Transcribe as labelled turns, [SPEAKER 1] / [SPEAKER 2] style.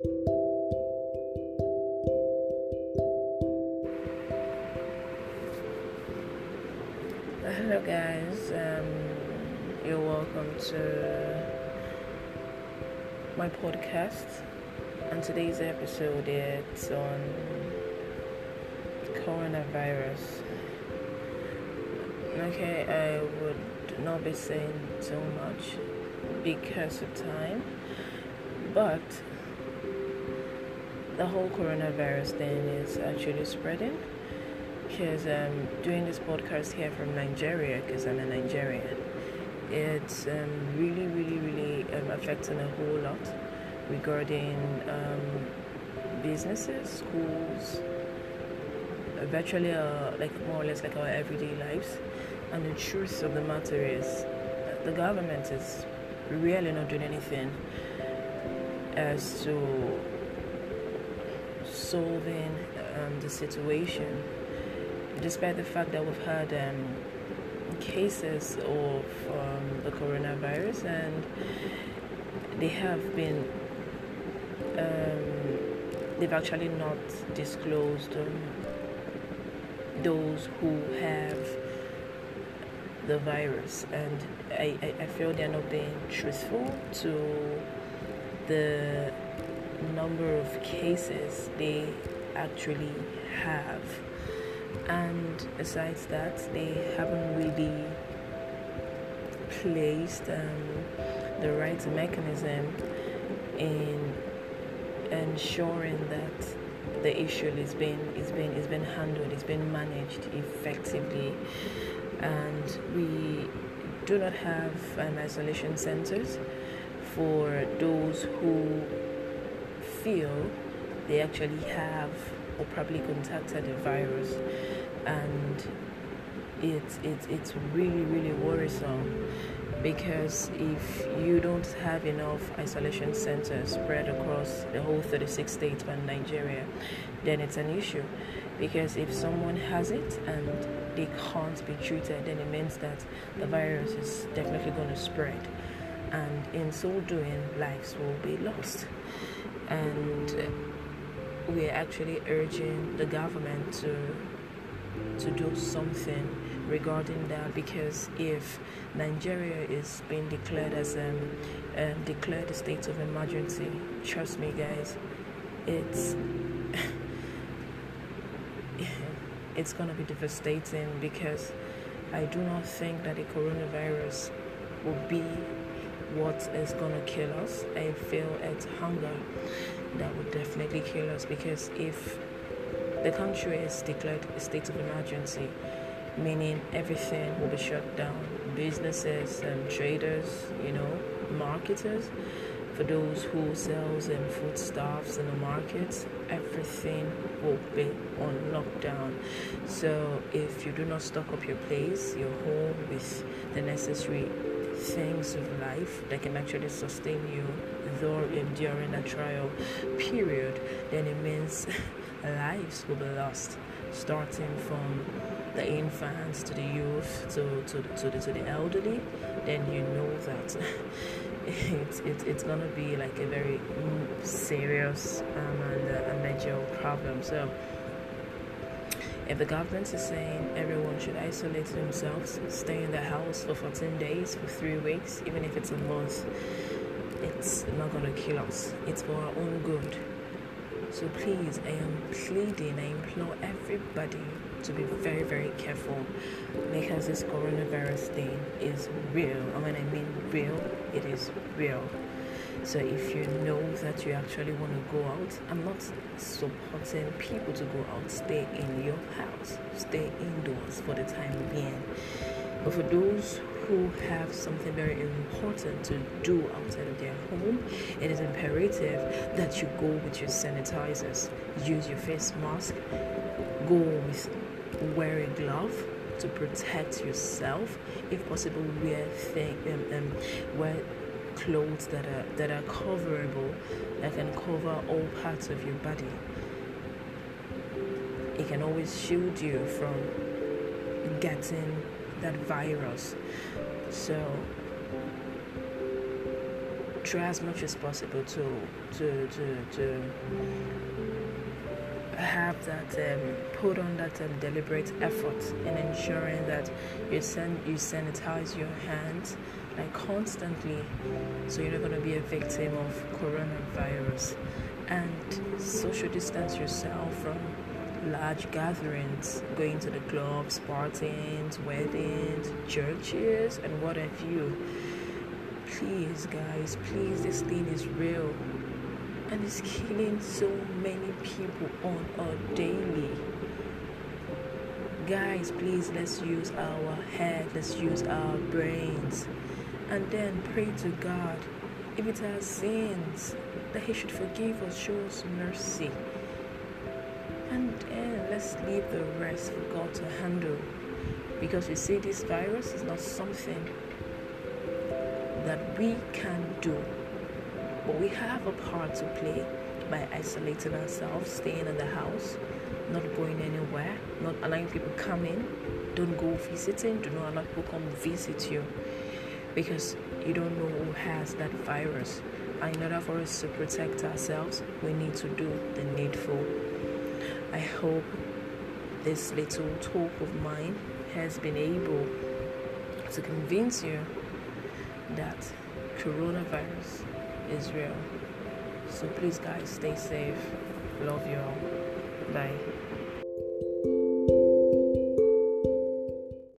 [SPEAKER 1] Hello, guys. Um, you're welcome to my podcast. And today's episode is on coronavirus. Okay, I would not be saying too much because of time, but the whole coronavirus thing is actually spreading because um, doing this podcast here from Nigeria because I'm a Nigerian. It's um, really, really, really um, affecting a whole lot regarding um, businesses, schools, virtually uh, like more or less like our everyday lives. And the truth of the matter is, the government is really not doing anything as to solving um, the situation. Despite the fact that we've had um, cases of um, the coronavirus and they have been um, they've actually not disclosed um, those who have the virus. And I, I, I feel they're not being truthful to the number of cases they actually have. And besides that they haven't really placed um, the right mechanism in ensuring that the issue is being is being is being handled is being managed effectively. And we do not have um, isolation centers for those who feel they actually have or probably contacted the virus and it's it's it's really really worrisome because if you don't have enough isolation centers spread across the whole 36 states and Nigeria, then it's an issue. Because if someone has it and they can't be treated, then it means that the virus is definitely going to spread. And in so doing, lives will be lost. And we're actually urging the government to to do something regarding that because if Nigeria is being declared as um, um declared a state of emergency, trust me, guys, it's it's gonna be devastating because I do not think that the coronavirus will be what is gonna kill us. I feel it's hunger that would definitely kill us because if the country is declared a state of emergency, meaning everything will be shut down businesses and traders, you know, marketers, for those who sells and foodstuffs in the markets, everything will be on lockdown. So if you do not stock up your place, your home with the necessary things of life that can actually sustain you though during a trial period, then it means lives will be lost, starting from the infants to the youth to, to, to, the, to the elderly, then you know that it's, it's, it's to be like a very serious um, and a major problem. So, if the government is saying everyone should isolate themselves, stay in the house for 14 days, for three weeks, even if it's a month, it's not going to kill us. It's for our own good. So please, I am pleading, I implore everybody to be very, very careful because this coronavirus thing is real. And when I mean real, it is real. So if you know that you actually want to go out, I'm not supporting people to go out. Stay in your house. Stay indoors for the time being. But for those who have something very important to do outside of their home, it is imperative that you go with your sanitizers, use your face mask, go with wear a glove to protect yourself. If possible, wear thing, um, um, wear clothes that are that are coverable, that can cover all parts of your body. It can always shield you from getting that virus. So try as much as possible to to to, to have that um, put on that um, deliberate effort in ensuring that you san- you sanitize your hands like constantly so you're not going to be a victim of coronavirus. And social distance yourself from large gatherings going to the clubs parties weddings churches and what have you. Please guys please this thing is real. And it's killing so many people on a daily. Guys, please let's use our head, let's use our brains, and then pray to God. If it's our sins, that He should forgive us, show us mercy. And then let's leave the rest for God to handle. Because you see, this virus is not something that we can do but we have a part to play by isolating ourselves, staying in the house, not going anywhere, not allowing people come in. Don't go visiting. Do not allow people come visit you because you don't know who has that virus. And in order for us to protect ourselves, we need to do the needful. I hope this little talk of mine has been able to convince you that coronavirus is real. So please, guys, stay safe. Love you all. Bye.